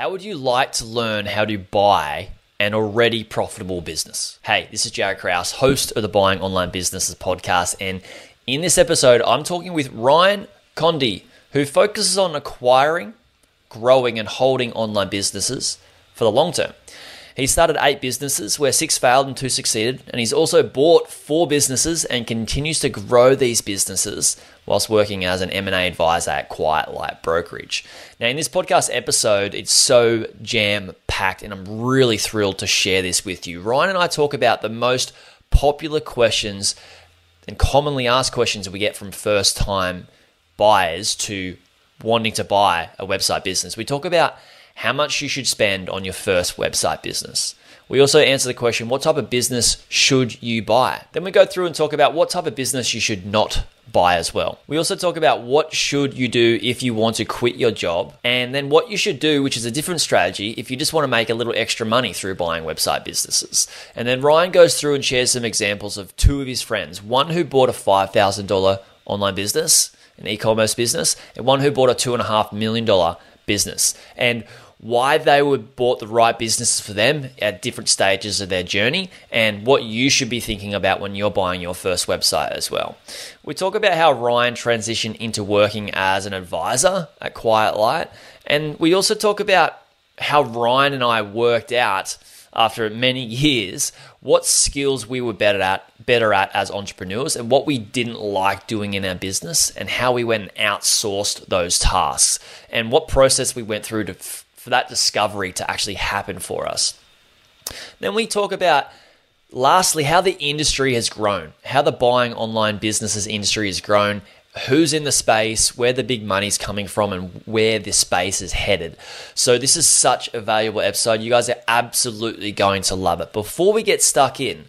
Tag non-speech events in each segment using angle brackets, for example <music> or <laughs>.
How would you like to learn how to buy an already profitable business? Hey, this is Jared Krause, host of the Buying Online Businesses podcast. And in this episode, I'm talking with Ryan Condie, who focuses on acquiring, growing, and holding online businesses for the long term. He started eight businesses where six failed and two succeeded, and he's also bought four businesses and continues to grow these businesses whilst working as an M&A advisor at Quiet Light Brokerage. Now, in this podcast episode, it's so jam packed, and I'm really thrilled to share this with you. Ryan and I talk about the most popular questions and commonly asked questions we get from first time buyers to wanting to buy a website business. We talk about how much you should spend on your first website business. We also answer the question what type of business should you buy? Then we go through and talk about what type of business you should not buy as well. We also talk about what should you do if you want to quit your job and then what you should do which is a different strategy if you just want to make a little extra money through buying website businesses. And then Ryan goes through and shares some examples of two of his friends, one who bought a $5,000 online business, an e-commerce business, and one who bought a $2.5 million business. And why they were bought the right businesses for them at different stages of their journey, and what you should be thinking about when you're buying your first website as well. We talk about how Ryan transitioned into working as an advisor at Quiet Light, and we also talk about how Ryan and I worked out after many years what skills we were better at better at as entrepreneurs and what we didn't like doing in our business and how we went and outsourced those tasks and what process we went through to for that discovery to actually happen for us. Then we talk about lastly how the industry has grown, how the buying online businesses industry has grown, who's in the space, where the big money's coming from, and where this space is headed. So, this is such a valuable episode. You guys are absolutely going to love it. Before we get stuck in,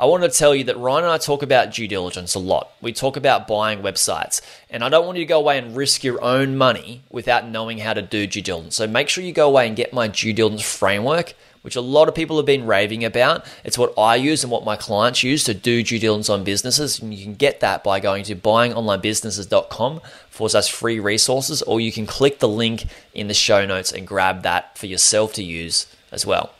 I want to tell you that Ryan and I talk about due diligence a lot. We talk about buying websites, and I don't want you to go away and risk your own money without knowing how to do due diligence. So make sure you go away and get my due diligence framework, which a lot of people have been raving about. It's what I use and what my clients use to do due diligence on businesses. And you can get that by going to buyingonlinebusinesses.com forward slash free resources, or you can click the link in the show notes and grab that for yourself to use as well.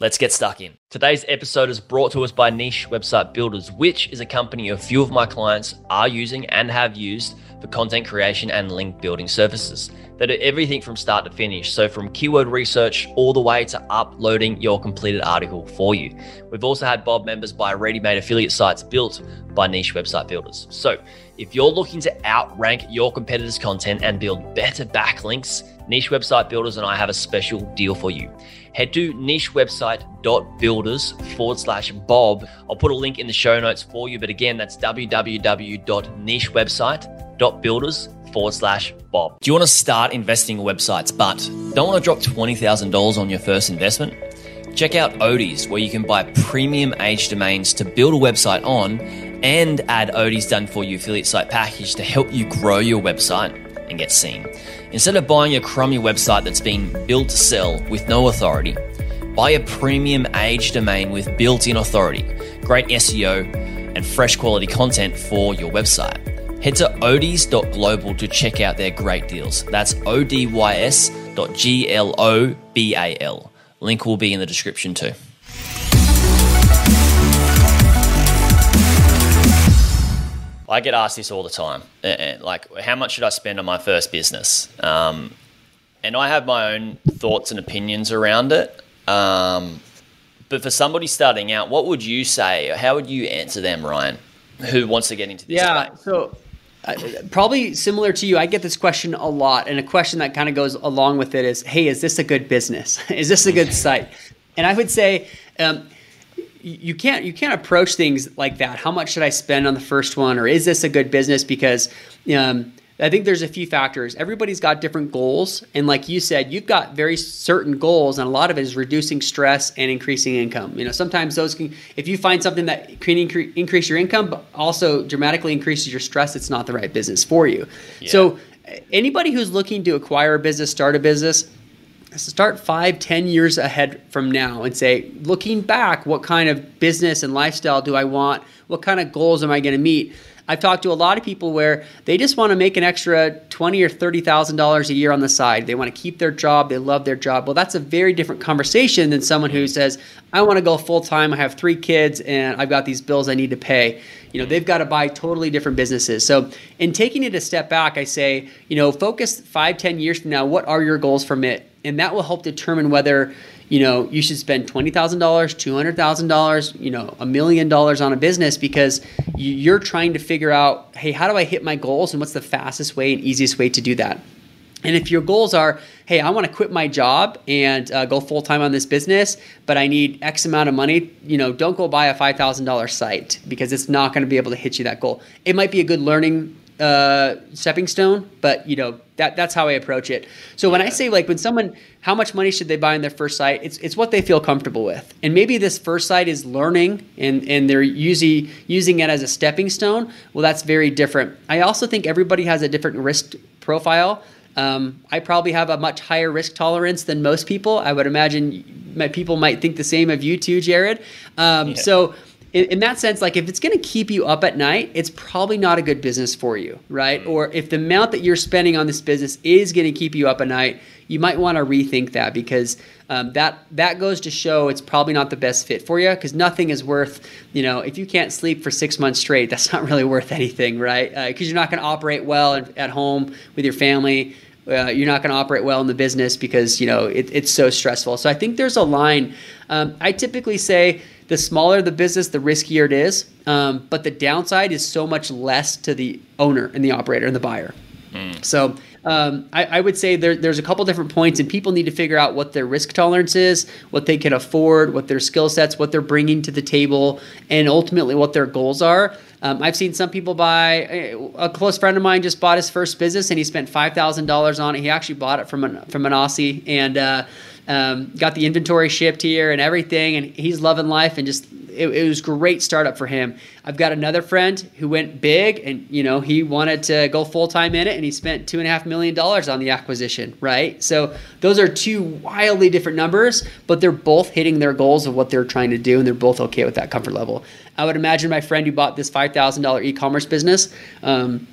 Let's get stuck in. Today's episode is brought to us by Niche Website Builders, which is a company a few of my clients are using and have used for content creation and link building services. They do everything from start to finish. So, from keyword research all the way to uploading your completed article for you. We've also had Bob members buy ready made affiliate sites built by Niche Website Builders. So, if you're looking to outrank your competitors' content and build better backlinks, Niche Website Builders and I have a special deal for you head to nichewebsite.builders forward slash Bob. I'll put a link in the show notes for you. But again, that's www.nichewebsite.builders forward slash Bob. Do you want to start investing in websites but don't want to drop $20,000 on your first investment? Check out Odys, where you can buy premium age domains to build a website on and add Odys done for you affiliate site package to help you grow your website and get seen. Instead of buying a crummy website that's been built to sell with no authority, buy a premium age domain with built in authority, great SEO, and fresh quality content for your website. Head to odys.global to check out their great deals. That's odys.global. Link will be in the description too. I get asked this all the time. Eh, eh, like, how much should I spend on my first business? Um, and I have my own thoughts and opinions around it. Um, but for somebody starting out, what would you say? How would you answer them, Ryan, who wants to get into this? Yeah, space? so uh, probably similar to you. I get this question a lot, and a question that kind of goes along with it is, "Hey, is this a good business? <laughs> is this a good site?" And I would say. Um, you can't you can't approach things like that. How much should I spend on the first one, or is this a good business? Because um, I think there's a few factors. Everybody's got different goals, and like you said, you've got very certain goals, and a lot of it is reducing stress and increasing income. You know, sometimes those can, if you find something that can incre- increase your income, but also dramatically increases your stress, it's not the right business for you. Yeah. So, anybody who's looking to acquire a business, start a business start five, ten years ahead from now and say, looking back, what kind of business and lifestyle do I want? What kind of goals am I going to meet? I've talked to a lot of people where they just want to make an extra twenty or thirty thousand dollars a year on the side. They want to keep their job. They love their job. Well, that's a very different conversation than someone who says, "I want to go full time. I have three kids and I've got these bills I need to pay." You know, they've got to buy totally different businesses. So, in taking it a step back, I say, you know, focus five, ten years from now. What are your goals from it? And that will help determine whether you know, you should spend $20,000, $200,000, you know, a million dollars on a business because you're trying to figure out, hey, how do I hit my goals and what's the fastest way and easiest way to do that? And if your goals are, hey, I want to quit my job and uh, go full time on this business, but I need X amount of money, you know, don't go buy a $5,000 site because it's not going to be able to hit you that goal. It might be a good learning uh, stepping stone, but you know that that's how I approach it. So when I say like when someone, how much money should they buy in their first site? It's it's what they feel comfortable with, and maybe this first site is learning, and and they're using using it as a stepping stone. Well, that's very different. I also think everybody has a different risk profile. Um, I probably have a much higher risk tolerance than most people. I would imagine my people might think the same of you too, Jared. Um, yeah. So in, in, that sense, like if it's going to keep you up at night, it's probably not a good business for you, right? Mm-hmm. Or if the amount that you're spending on this business is going to keep you up at night, you might want to rethink that because um, that that goes to show it's probably not the best fit for you because nothing is worth you know if you can't sleep for six months straight, that's not really worth anything, right? Because uh, you're not going to operate well at home with your family. Uh, you're not going to operate well in the business because you know it, it's so stressful. So I think there's a line. Um, I typically say the smaller the business, the riskier it is. Um, but the downside is so much less to the owner and the operator and the buyer. Mm. So um, I, I, would say there, there's a couple different points, and people need to figure out what their risk tolerance is, what they can afford, what their skill sets, what they're bringing to the table, and ultimately what their goals are. Um, I've seen some people buy. A close friend of mine just bought his first business, and he spent five thousand dollars on it. He actually bought it from an from an Aussie, and uh, um, got the inventory shipped here and everything, and he's loving life and just it, it, was great startup for him. I've got another friend who went big, and you know he wanted to go full time in it, and he spent two and a half million dollars on the acquisition. Right, so those are two wildly different numbers, but they're both hitting their goals of what they're trying to do, and they're both okay with that comfort level. I would imagine my friend who bought this five thousand dollar e commerce business. Um,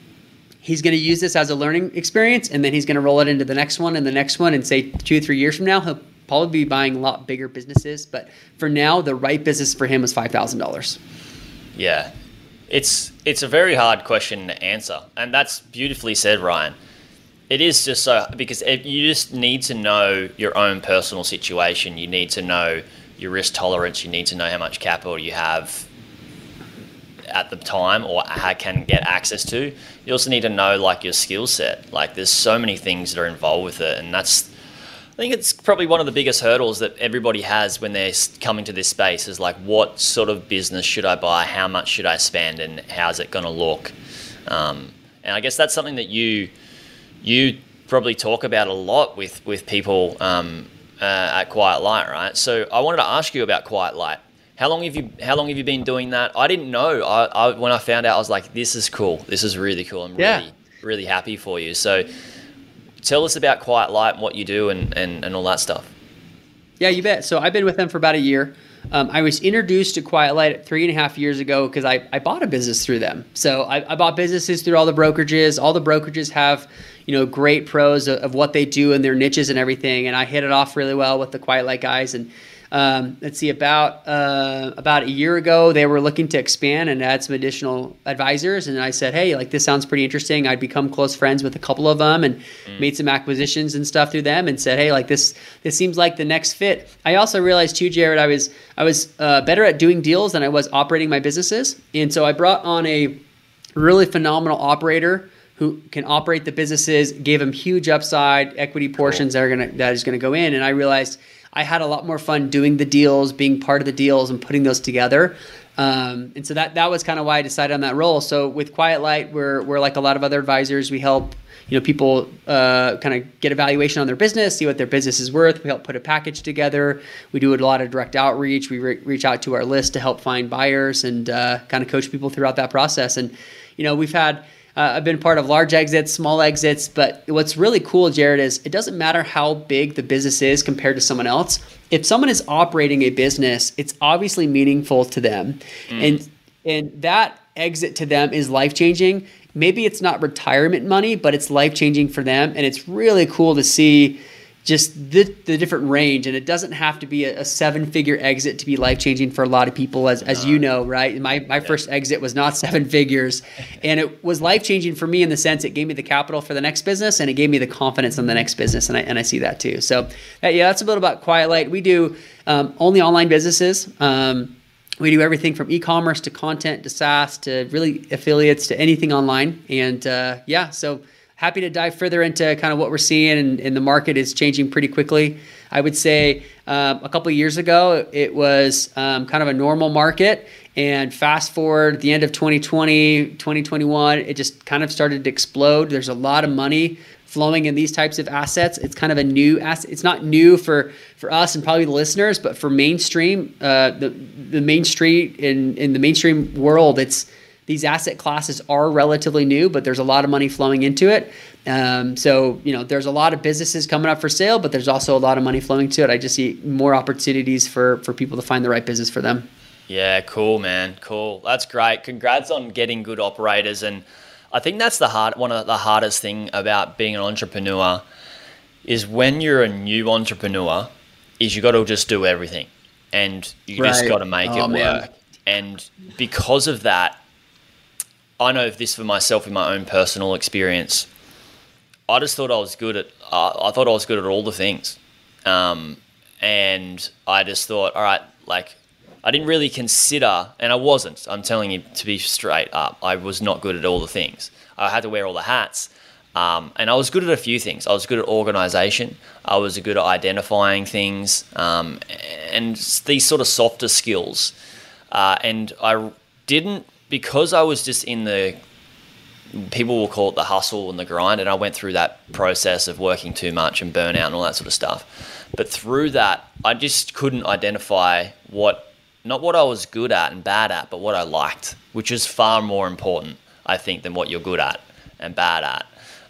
he's going to use this as a learning experience and then he's going to roll it into the next one and the next one and say two or three years from now he'll probably be buying a lot bigger businesses but for now the right business for him is $5000 yeah. It's it's a very hard question to answer and that's beautifully said ryan. It is just so because you just need to know your own personal situation you need to know your risk tolerance you need to know how much capital you have at the time or can get access to. You also need to know like your skill set. Like there's so many things that are involved with it, and that's I think it's probably one of the biggest hurdles that everybody has when they're coming to this space is like, what sort of business should I buy? How much should I spend? And how's it going to look? Um, and I guess that's something that you you probably talk about a lot with with people um, uh, at Quiet Light, right? So I wanted to ask you about Quiet Light. How long have you How long have you been doing that? I didn't know. I, I when I found out, I was like, "This is cool. This is really cool. I'm yeah. really really happy for you." So, tell us about Quiet Light and what you do and, and, and all that stuff. Yeah, you bet. So I've been with them for about a year. Um, I was introduced to Quiet Light three and a half years ago because I, I bought a business through them. So I, I, bought businesses through all the brokerages. All the brokerages have, you know, great pros of, of what they do and their niches and everything. And I hit it off really well with the Quiet Light guys. And um, let's see, about uh, about a year ago, they were looking to expand and add some additional advisors, and I said, "Hey, like this sounds pretty interesting." I'd become close friends with a couple of them and mm. made some acquisitions and stuff through them, and said, "Hey, like this this seems like the next fit." I also realized too, Jared, I was I was uh, better at doing deals than I was operating my businesses, and so I brought on a really phenomenal operator who can operate the businesses, gave them huge upside equity portions cool. that are gonna that is gonna go in, and I realized I had a lot more fun doing the deals, being part of the deals, and putting those together. Um, and so that that was kind of why I decided on that role. So with Quiet Light, we're we're like a lot of other advisors. We help you know people uh, kind of get evaluation on their business, see what their business is worth. We help put a package together. We do a lot of direct outreach. We re- reach out to our list to help find buyers and uh, kind of coach people throughout that process. And you know we've had uh, I've been part of large exits, small exits, but what's really cool, Jared, is it doesn't matter how big the business is compared to someone else. If someone is operating a business, it's obviously meaningful to them, mm. and and that exit to them is life changing. Maybe it's not retirement money, but it's life changing for them. And it's really cool to see just the, the different range. And it doesn't have to be a, a seven figure exit to be life changing for a lot of people, as, as you know, right? My, my yeah. first exit was not <laughs> seven figures. <laughs> and it was life changing for me in the sense it gave me the capital for the next business and it gave me the confidence in the next business. And I, and I see that too. So, yeah, that's a little about Quiet Light. We do um, only online businesses. Um, we do everything from e-commerce to content to SaaS to really affiliates to anything online. And uh, yeah, so happy to dive further into kind of what we're seeing and, and the market is changing pretty quickly. I would say um, a couple years ago it was um, kind of a normal market and fast forward the end of 2020 2021 it just kind of started to explode there's a lot of money flowing in these types of assets it's kind of a new asset it's not new for for us and probably the listeners but for mainstream uh, the the mainstream in in the mainstream world it's these asset classes are relatively new, but there's a lot of money flowing into it. Um, so, you know, there's a lot of businesses coming up for sale, but there's also a lot of money flowing to it. I just see more opportunities for, for people to find the right business for them. Yeah, cool, man. Cool. That's great. Congrats on getting good operators. And I think that's the hard, one of the hardest thing about being an entrepreneur is when you're a new entrepreneur is you got to just do everything and you right. just got to make oh, it man. work. And because of that, I know this for myself in my own personal experience. I just thought I was good at. Uh, I thought I was good at all the things, um, and I just thought, all right, like I didn't really consider, and I wasn't. I'm telling you to be straight up. I was not good at all the things. I had to wear all the hats, um, and I was good at a few things. I was good at organization. I was good at identifying things, um, and these sort of softer skills. Uh, and I didn't because I was just in the people will call it the hustle and the grind and I went through that process of working too much and burnout and all that sort of stuff. But through that, I just couldn't identify what not what I was good at and bad at, but what I liked, which is far more important, I think, than what you're good at and bad at.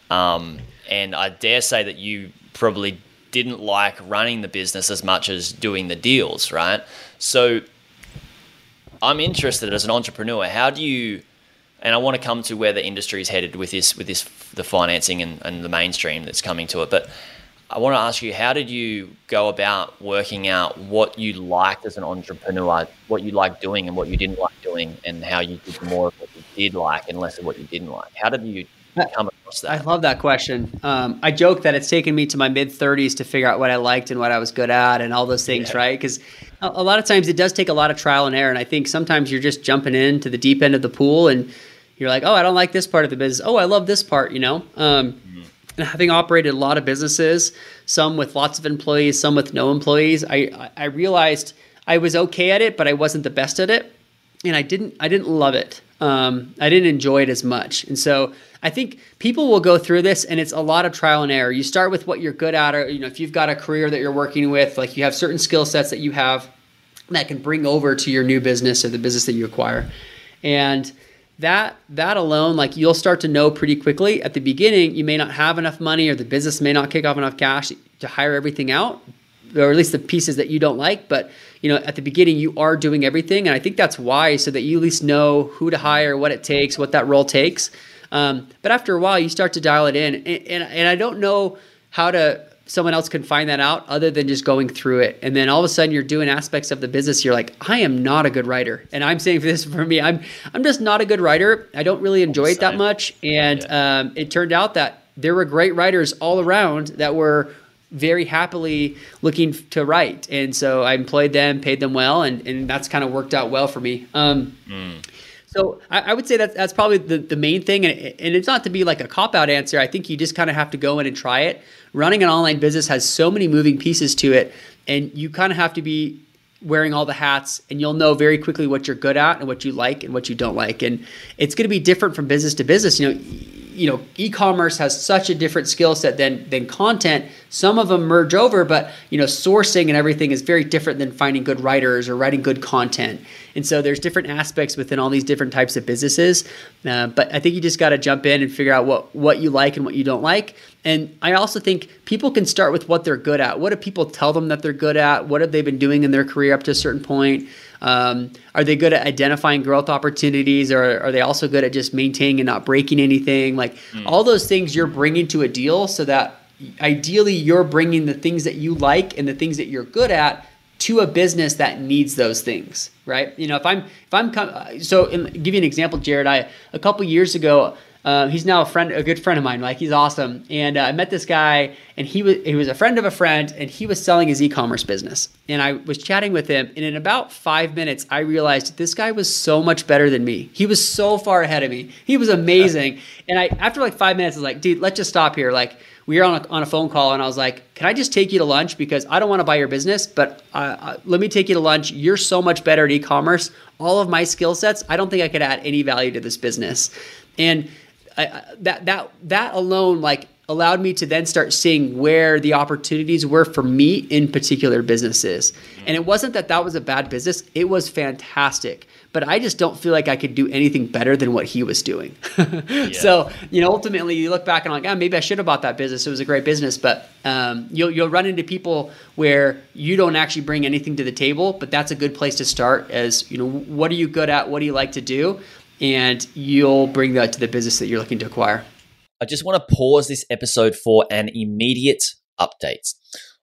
Um, and I dare say that you probably didn't like running the business as much as doing the deals, right? So I'm interested as an entrepreneur. How do you? And I want to come to where the industry is headed with this, with this, the financing and, and the mainstream that's coming to it. But I want to ask you, how did you go about working out what you liked as an entrepreneur, what you liked doing and what you didn't like doing, and how you did more of what you did like and less of what you didn't like? How did you come across that? I love that question. Um, I joke that it's taken me to my mid 30s to figure out what I liked and what I was good at and all those things, yeah. right? Because a, lot of times it does take a lot of trial and error. And I think sometimes you're just jumping into the deep end of the pool and you're like, oh, I don't like this part of the business. Oh, I love this part, you know? Um, mm-hmm. And having operated a lot of businesses, some with lots of employees, some with no employees, I, I realized I was okay at it, but I wasn't the best at it. And I didn't, I didn't love it. Um, I didn't enjoy it as much. And so I think people will go through this and it's a lot of trial and error. You start with what you're good at, or, you know, if you've got a career that you're working with, like you have certain skill sets that you have that can bring over to your new business or the business that you acquire. And that that alone like you'll start to know pretty quickly at the beginning you may not have enough money or the business may not kick off enough cash to hire everything out or at least the pieces that you don't like but you know at the beginning you are doing everything and i think that's why so that you at least know who to hire what it takes what that role takes um, but after a while you start to dial it in and, and, and i don't know how to someone else can find that out other than just going through it. And then all of a sudden you're doing aspects of the business. You're like, I am not a good writer. And I'm saying for this for me, I'm, I'm just not a good writer. I don't really enjoy it that much. And um, it turned out that there were great writers all around that were very happily looking to write. And so I employed them, paid them well. And, and that's kind of worked out well for me. Um, mm. So I, I, would say that that's probably the, the main thing. And, and it's not to be like a cop out answer. I think you just kind of have to go in and try it running an online business has so many moving pieces to it, and you kind of have to be wearing all the hats and you'll know very quickly what you're good at and what you like and what you don't like and it's going to be different from business to business you know you know e-commerce has such a different skill set than than content some of them merge over, but you know, sourcing and everything is very different than finding good writers or writing good content. And so there's different aspects within all these different types of businesses. Uh, but I think you just got to jump in and figure out what what you like and what you don't like. And I also think people can start with what they're good at. What do people tell them that they're good at? What have they been doing in their career up to a certain point? Um, are they good at identifying growth opportunities, or are they also good at just maintaining and not breaking anything? Like mm. all those things you're bringing to a deal, so that ideally you're bringing the things that you like and the things that you're good at to a business that needs those things right you know if i'm if i'm so in, give you an example jared i a couple years ago uh, he's now a friend, a good friend of mine. Like he's awesome. And uh, I met this guy, and he was he was a friend of a friend, and he was selling his e-commerce business. And I was chatting with him, and in about five minutes, I realized this guy was so much better than me. He was so far ahead of me. He was amazing. and I after like five minutes, I was like, dude, let's just stop here. Like we were on a, on a phone call and I was like, can I just take you to lunch? Because I don't want to buy your business, but uh, uh, let me take you to lunch. You're so much better at e-commerce. All of my skill sets, I don't think I could add any value to this business. And I, that that that alone like allowed me to then start seeing where the opportunities were for me in particular businesses. And it wasn't that that was a bad business, it was fantastic. But I just don't feel like I could do anything better than what he was doing. <laughs> yeah. So, you know, ultimately you look back and I'm like, oh, maybe I should have bought that business. It was a great business. But um, you'll, you'll run into people where you don't actually bring anything to the table, but that's a good place to start as, you know, what are you good at? What do you like to do? And you'll bring that to the business that you're looking to acquire. I just want to pause this episode for an immediate update.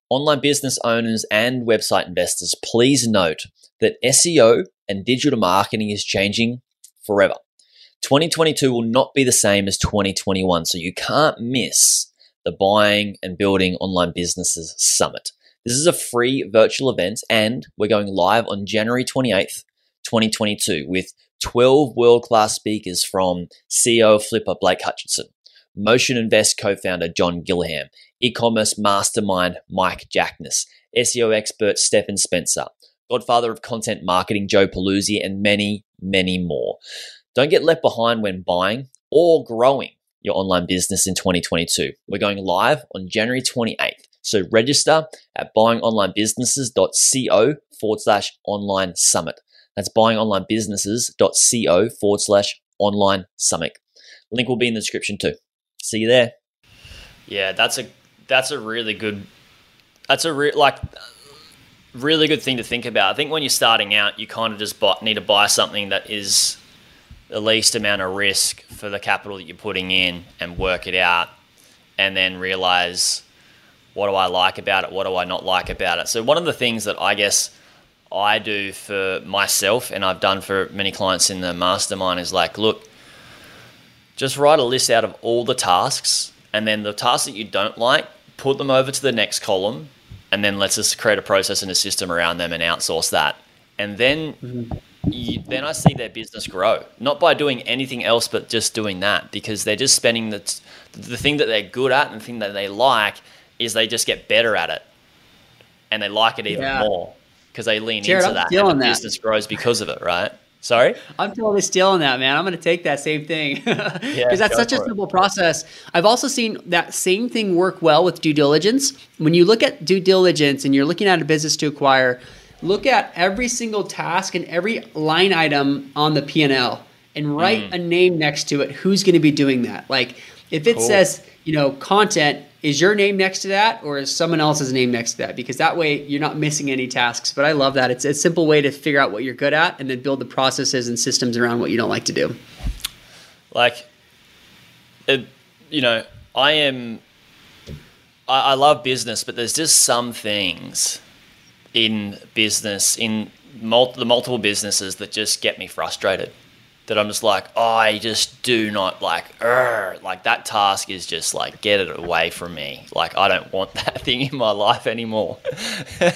Online business owners and website investors, please note that SEO and digital marketing is changing forever. 2022 will not be the same as 2021, so you can't miss the Buying and Building Online Businesses Summit. This is a free virtual event, and we're going live on January 28th, 2022, with 12 world class speakers from CEO Flipper Blake Hutchinson, Motion Invest co founder John Gillingham, e commerce mastermind Mike Jackness, SEO expert Stephan Spencer, godfather of content marketing Joe Pulizzi, and many, many more. Don't get left behind when buying or growing your online business in 2022. We're going live on January 28th. So register at buyingonlinebusinesses.co forward slash online summit. That's buyingonlinebusinesses.co forward slash online summit. Link will be in the description too. See you there. Yeah, that's a that's a really good that's a re- like really good thing to think about. I think when you're starting out, you kind of just buy, need to buy something that is the least amount of risk for the capital that you're putting in and work it out and then realize what do I like about it, what do I not like about it. So one of the things that I guess I do for myself and I've done for many clients in the mastermind is like, look, just write a list out of all the tasks and then the tasks that you don't like, put them over to the next column and then let's just create a process and a system around them and outsource that. And then mm-hmm. you, then I see their business grow, not by doing anything else but just doing that because they're just spending the the thing that they're good at and the thing that they like is they just get better at it and they like it even yeah. more because they lean Jared, into I'm that and the that. business grows because of it, right? Sorry? I'm totally stealing that, man. I'm going to take that same thing because <laughs> yeah, that's such a simple it. process. I've also seen that same thing work well with due diligence. When you look at due diligence and you're looking at a business to acquire, look at every single task and every line item on the P&L and write mm. a name next to it. Who's going to be doing that? Like if it cool. says, you know, content is your name next to that or is someone else's name next to that? Because that way you're not missing any tasks. But I love that. It's a simple way to figure out what you're good at and then build the processes and systems around what you don't like to do. Like, it, you know, I am, I, I love business, but there's just some things in business, in mul- the multiple businesses that just get me frustrated that I'm just like, oh, I just do not like, like that task is just like, get it away from me. Like, I don't want <laughs> that thing in my life anymore.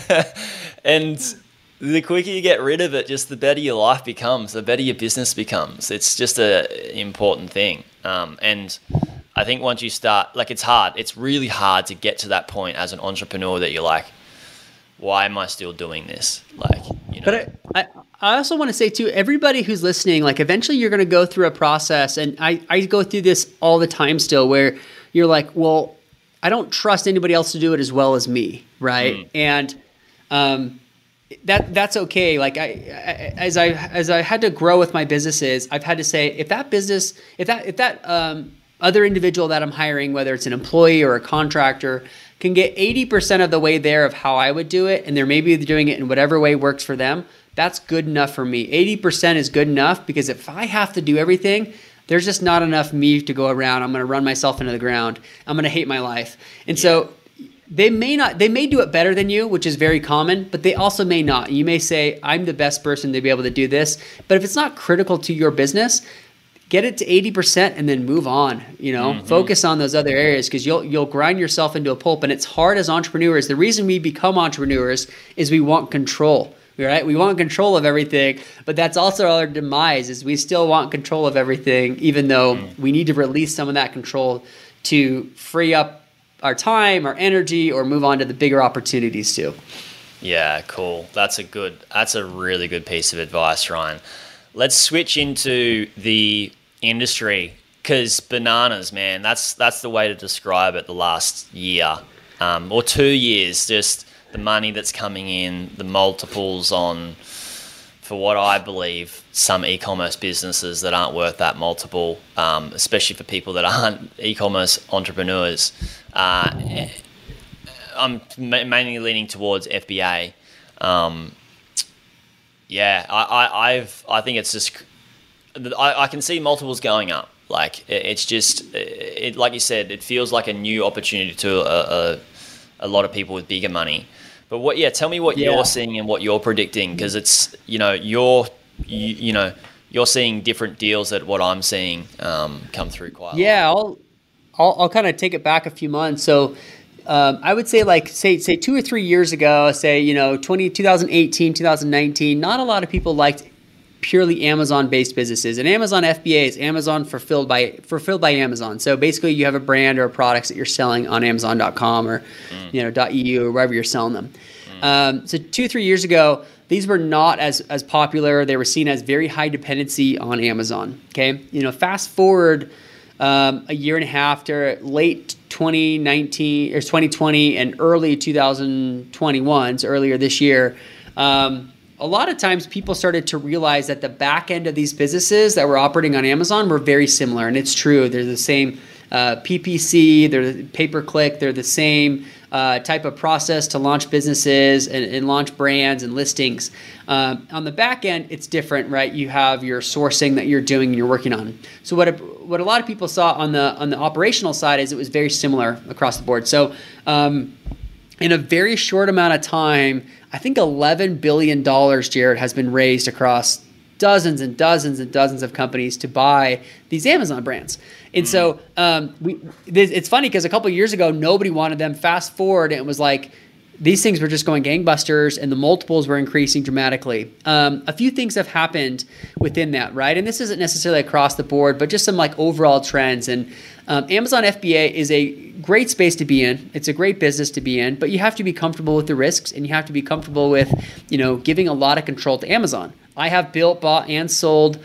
<laughs> and the quicker you get rid of it, just the better your life becomes, the better your business becomes. It's just a important thing. Um, and I think once you start, like, it's hard. It's really hard to get to that point as an entrepreneur that you're like, why am I still doing this? Like, you know. But I, I, I also want to say too, everybody who's listening, like eventually you're going to go through a process, and I, I go through this all the time still, where you're like, well, I don't trust anybody else to do it as well as me, right? Mm. And um, that that's okay. Like I, I, as I as I had to grow with my businesses, I've had to say if that business, if that if that um, other individual that I'm hiring, whether it's an employee or a contractor, can get 80% of the way there of how I would do it, and they're maybe doing it in whatever way works for them. That's good enough for me. 80% is good enough because if I have to do everything, there's just not enough me to go around. I'm going to run myself into the ground. I'm going to hate my life. And yeah. so they may not they may do it better than you which is very common but they also may not you may say i'm the best person to be able to do this but if it's not critical to your business get it to 80% and then move on you know mm-hmm. focus on those other areas because you'll you'll grind yourself into a pulp and it's hard as entrepreneurs the reason we become entrepreneurs is we want control right we want control of everything but that's also our demise is we still want control of everything even though mm. we need to release some of that control to free up our time, our energy, or move on to the bigger opportunities too. Yeah, cool. That's a good. That's a really good piece of advice, Ryan. Let's switch into the industry because bananas, man. That's that's the way to describe it. The last year um, or two years, just the money that's coming in, the multiples on for what I believe some e-commerce businesses that aren't worth that multiple, um, especially for people that aren't <laughs> e-commerce entrepreneurs. Uh, I'm mainly leaning towards FBA. Um, yeah, I, I, have I think it's just I, I can see multiples going up. Like it's just it, like you said, it feels like a new opportunity to a, a, a lot of people with bigger money. But what? Yeah, tell me what yeah. you're seeing and what you're predicting because it's you know you're you, you, know you're seeing different deals that what I'm seeing um, come through quite. Yeah, I'll I'll, I'll kind of take it back a few months. So. Um, I would say like say say two or three years ago, say you know 20, 2018, 2019. Not a lot of people liked purely Amazon-based businesses, and Amazon FBA is Amazon fulfilled by fulfilled by Amazon. So basically, you have a brand or products that you're selling on Amazon.com or mm. you know .eu or wherever you're selling them. Mm. Um, so two three years ago, these were not as as popular. They were seen as very high dependency on Amazon. Okay, you know, fast forward um, a year and a half to late 2019 or 2020 and early 2021, so earlier this year. Um, a lot of times people started to realize that the back end of these businesses that were operating on Amazon were very similar. And it's true, they're the same uh, PPC, they're the pay per click, they're the same uh, type of process to launch businesses and, and launch brands and listings. Um, on the back end, it's different, right? You have your sourcing that you're doing and you're working on. So what a, what a lot of people saw on the on the operational side is it was very similar across the board. So um, in a very short amount of time, I think $11 billion, Jared, has been raised across dozens and dozens and dozens of companies to buy these Amazon brands. And so mm. um, we, it's funny because a couple years ago, nobody wanted them. Fast forward, and it was like these things were just going gangbusters and the multiples were increasing dramatically. Um, a few things have happened within that, right? And this isn't necessarily across the board, but just some like overall trends. And um, Amazon FBA is a great space to be in. It's a great business to be in, but you have to be comfortable with the risks and you have to be comfortable with, you know, giving a lot of control to Amazon. I have built, bought, and sold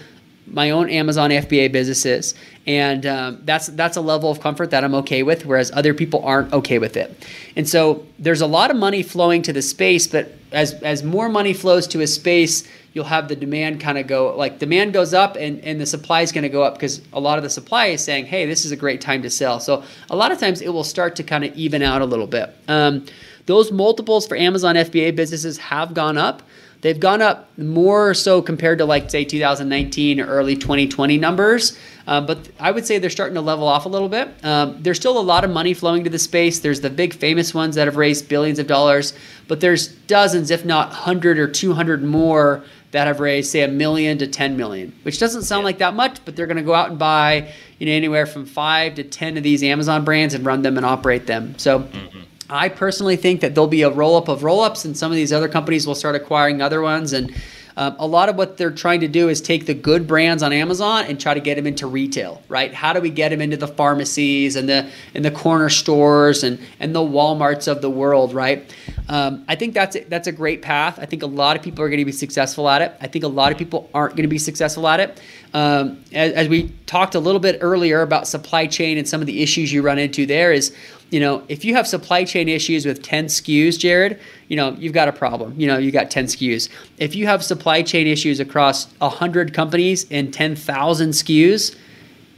my own Amazon FBA businesses, and um, that's that's a level of comfort that I'm okay with, whereas other people aren't okay with it. And so there's a lot of money flowing to the space, but as as more money flows to a space, you'll have the demand kind of go like demand goes up and, and the supply is going to go up because a lot of the supply is saying, hey, this is a great time to sell. So a lot of times it will start to kind of even out a little bit. Um, those multiples for Amazon FBA businesses have gone up. They've gone up more so compared to like say 2019 or early 2020 numbers, uh, but I would say they're starting to level off a little bit. Um, there's still a lot of money flowing to the space. There's the big famous ones that have raised billions of dollars, but there's dozens, if not 100 or 200 more that have raised say a million to 10 million, which doesn't sound yeah. like that much, but they're going to go out and buy you know anywhere from five to 10 of these Amazon brands and run them and operate them. So. Mm-hmm I personally think that there'll be a roll up of roll ups, and some of these other companies will start acquiring other ones. And um, a lot of what they're trying to do is take the good brands on Amazon and try to get them into retail, right? How do we get them into the pharmacies and the and the corner stores and and the WalMarts of the world, right? Um, I think that's that's a great path. I think a lot of people are going to be successful at it. I think a lot of people aren't going to be successful at it. Um, as, as we talked a little bit earlier about supply chain and some of the issues you run into there is you know, if you have supply chain issues with 10 SKUs, Jared, you know, you've got a problem. You know, you got 10 SKUs. If you have supply chain issues across 100 companies and 10,000 SKUs,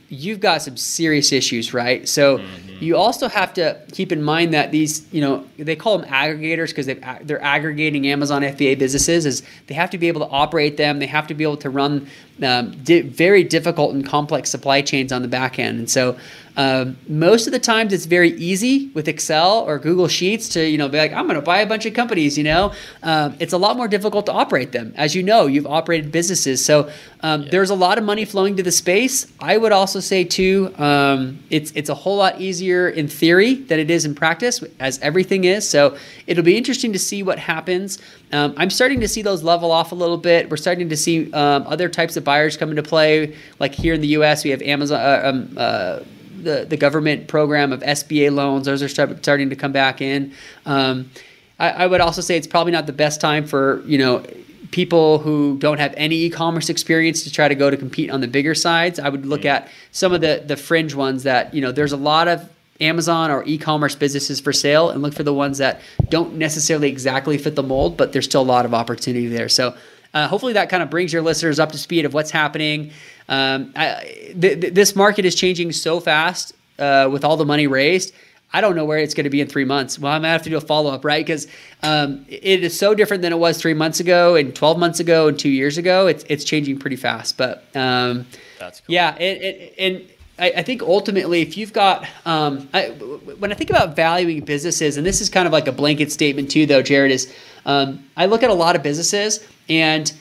you've got some serious issues, right? So mm-hmm. you also have to keep in mind that these, you know, they call them aggregators because they they're aggregating Amazon FBA businesses. Is they have to be able to operate them. They have to be able to run um, di- very difficult and complex supply chains on the back end. And so um, most of the times it's very easy with Excel or Google Sheets to you know be like I'm going to buy a bunch of companies. You know, um, it's a lot more difficult to operate them. As you know, you've operated businesses, so um, yeah. there's a lot of money flowing to the space. I would also say too, um, it's it's a whole lot easier in theory than it is in practice, as everything is. So it'll be interesting to see what happens. Um, I'm starting to see those level off a little bit. We're starting to see um, other types of buyers come into play. Like here in the U.S., we have Amazon. Uh, um, uh, the, the government program of SBA loans, those are start, starting to come back in. Um, I, I would also say it's probably not the best time for you know people who don't have any e-commerce experience to try to go to compete on the bigger sides. I would look mm-hmm. at some of the the fringe ones that you know there's a lot of Amazon or e-commerce businesses for sale and look for the ones that don't necessarily exactly fit the mold, but there's still a lot of opportunity there. So uh, hopefully that kind of brings your listeners up to speed of what's happening. Um, I, th- th- this market is changing so fast uh, with all the money raised. I don't know where it's going to be in three months. Well, I'm gonna have to do a follow up, right? Because um, it is so different than it was three months ago, and 12 months ago, and two years ago. It's it's changing pretty fast. But um, that's cool. yeah, it, it, and I, I, think ultimately, if you've got, um, I, when I think about valuing businesses, and this is kind of like a blanket statement too, though, Jared, is um, I look at a lot of businesses, and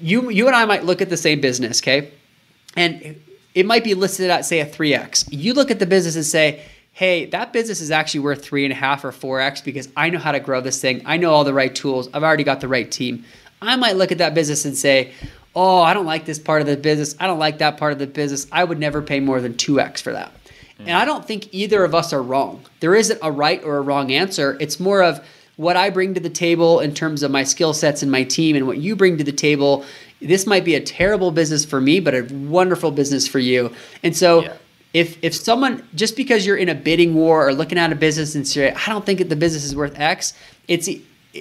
you you and I might look at the same business, okay, and it might be listed at say a three x. You look at the business and say, hey, that business is actually worth three and a half or four x because I know how to grow this thing. I know all the right tools. I've already got the right team. I might look at that business and say, oh, I don't like this part of the business. I don't like that part of the business. I would never pay more than 2x for that. Mm. And I don't think either of us are wrong. There isn't a right or a wrong answer. It's more of what I bring to the table in terms of my skill sets and my team and what you bring to the table. This might be a terrible business for me, but a wonderful business for you. And so yeah. if if someone just because you're in a bidding war or looking at a business and say, I don't think that the business is worth X, it's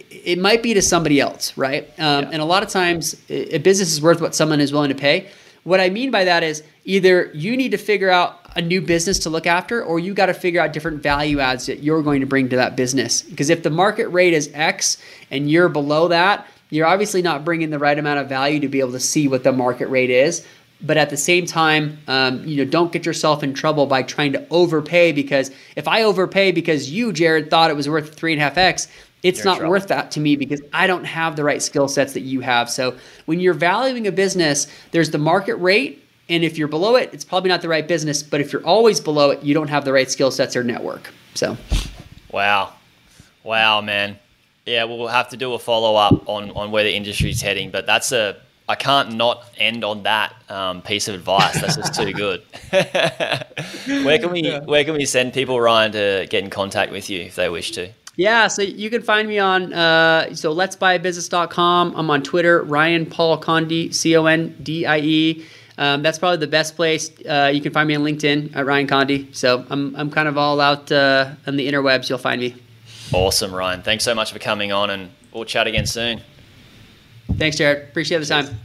it might be to somebody else, right? Um, yeah. And a lot of times, a business is worth what someone is willing to pay. What I mean by that is either you need to figure out a new business to look after, or you got to figure out different value adds that you're going to bring to that business. Because if the market rate is X and you're below that, you're obviously not bringing the right amount of value to be able to see what the market rate is. But at the same time, um, you know, don't get yourself in trouble by trying to overpay. Because if I overpay because you, Jared, thought it was worth three and a half X, it's not worth that to me because I don't have the right skill sets that you have. So when you're valuing a business, there's the market rate. And if you're below it, it's probably not the right business. But if you're always below it, you don't have the right skill sets or network. So, wow. Wow, man. Yeah, we'll have to do a follow up on, on where the industry's heading. But that's a, I can't not end on that um, piece of advice. That's just too good. <laughs> where can we where can we send people, Ryan, to get in contact with you if they wish to? Yeah, so you can find me on uh, so let's buy business.com. I'm on Twitter, Ryan Paul Condie, C O N D I E. Um, that's probably the best place. Uh, you can find me on LinkedIn at Ryan Condie. So I'm, I'm kind of all out uh, on the interwebs. You'll find me. Awesome, Ryan. Thanks so much for coming on, and we'll chat again soon. Thanks, Jared. Appreciate the time.